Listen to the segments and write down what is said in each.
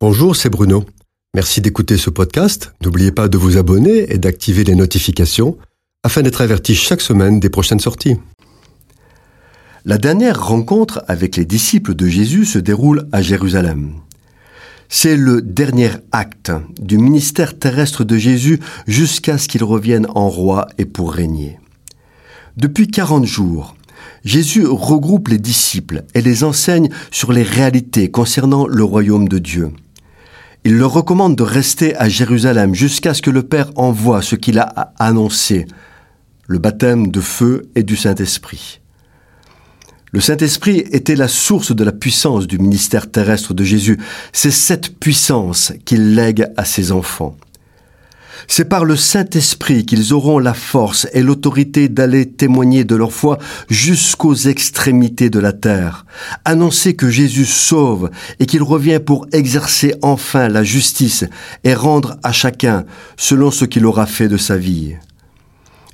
Bonjour, c'est Bruno. Merci d'écouter ce podcast. N'oubliez pas de vous abonner et d'activer les notifications afin d'être averti chaque semaine des prochaines sorties. La dernière rencontre avec les disciples de Jésus se déroule à Jérusalem. C'est le dernier acte du ministère terrestre de Jésus jusqu'à ce qu'il revienne en roi et pour régner. Depuis 40 jours, Jésus regroupe les disciples et les enseigne sur les réalités concernant le royaume de Dieu. Il leur recommande de rester à Jérusalem jusqu'à ce que le Père envoie ce qu'il a annoncé, le baptême de feu et du Saint-Esprit. Le Saint-Esprit était la source de la puissance du ministère terrestre de Jésus. C'est cette puissance qu'il lègue à ses enfants. C'est par le Saint-Esprit qu'ils auront la force et l'autorité d'aller témoigner de leur foi jusqu'aux extrémités de la terre, annoncer que Jésus sauve et qu'il revient pour exercer enfin la justice et rendre à chacun selon ce qu'il aura fait de sa vie.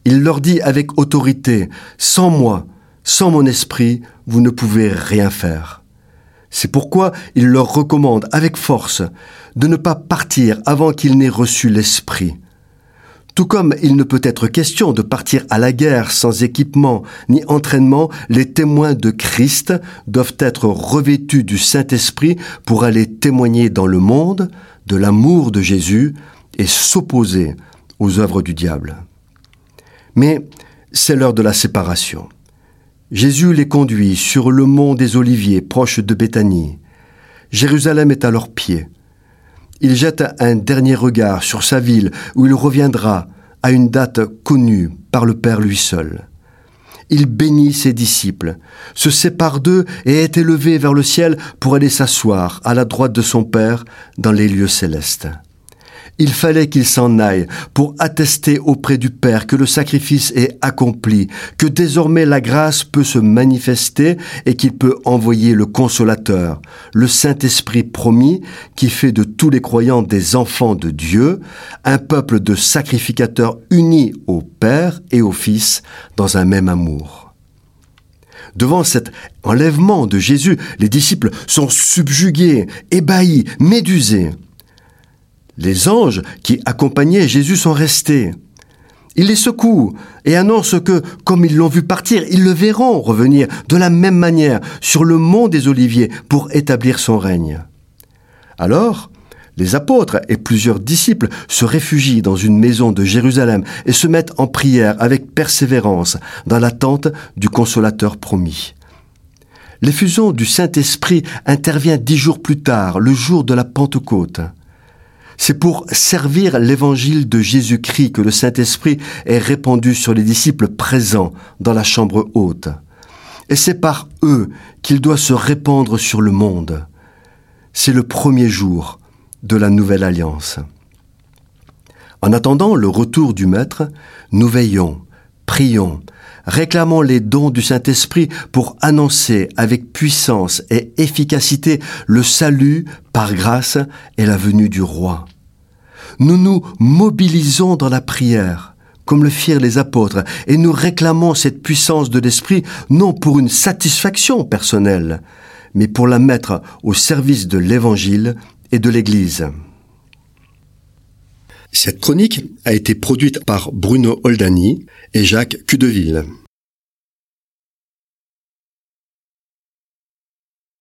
Il leur dit avec autorité, sans moi, sans mon esprit, vous ne pouvez rien faire. C'est pourquoi il leur recommande avec force de ne pas partir avant qu'ils n'aient reçu l'Esprit. Tout comme il ne peut être question de partir à la guerre sans équipement ni entraînement, les témoins de Christ doivent être revêtus du Saint-Esprit pour aller témoigner dans le monde de l'amour de Jésus et s'opposer aux œuvres du diable. Mais c'est l'heure de la séparation. Jésus les conduit sur le mont des Oliviers, proche de Béthanie. Jérusalem est à leurs pieds. Il jette un dernier regard sur sa ville où il reviendra à une date connue par le Père lui seul. Il bénit ses disciples, se sépare d'eux et est élevé vers le ciel pour aller s'asseoir à la droite de son Père dans les lieux célestes. Il fallait qu'il s'en aille pour attester auprès du Père que le sacrifice est accompli, que désormais la grâce peut se manifester et qu'il peut envoyer le consolateur, le Saint-Esprit promis qui fait de tous les croyants des enfants de Dieu, un peuple de sacrificateurs unis au Père et au Fils dans un même amour. Devant cet enlèvement de Jésus, les disciples sont subjugués, ébahis, médusés. Les anges qui accompagnaient Jésus sont restés. Il les secoue et annonce que, comme ils l'ont vu partir, ils le verront revenir de la même manière sur le mont des Oliviers pour établir son règne. Alors, les apôtres et plusieurs disciples se réfugient dans une maison de Jérusalem et se mettent en prière avec persévérance dans l'attente du consolateur promis. L'effusion du Saint-Esprit intervient dix jours plus tard, le jour de la Pentecôte. C'est pour servir l'évangile de Jésus-Christ que le Saint-Esprit est répandu sur les disciples présents dans la chambre haute. Et c'est par eux qu'il doit se répandre sur le monde. C'est le premier jour de la nouvelle alliance. En attendant le retour du Maître, nous veillons, prions, réclamons les dons du Saint-Esprit pour annoncer avec puissance et efficacité le salut par grâce et la venue du Roi. Nous nous mobilisons dans la prière, comme le firent les apôtres, et nous réclamons cette puissance de l'Esprit non pour une satisfaction personnelle, mais pour la mettre au service de l'Évangile et de l'Église. Cette chronique a été produite par Bruno Oldani et Jacques Cudeville.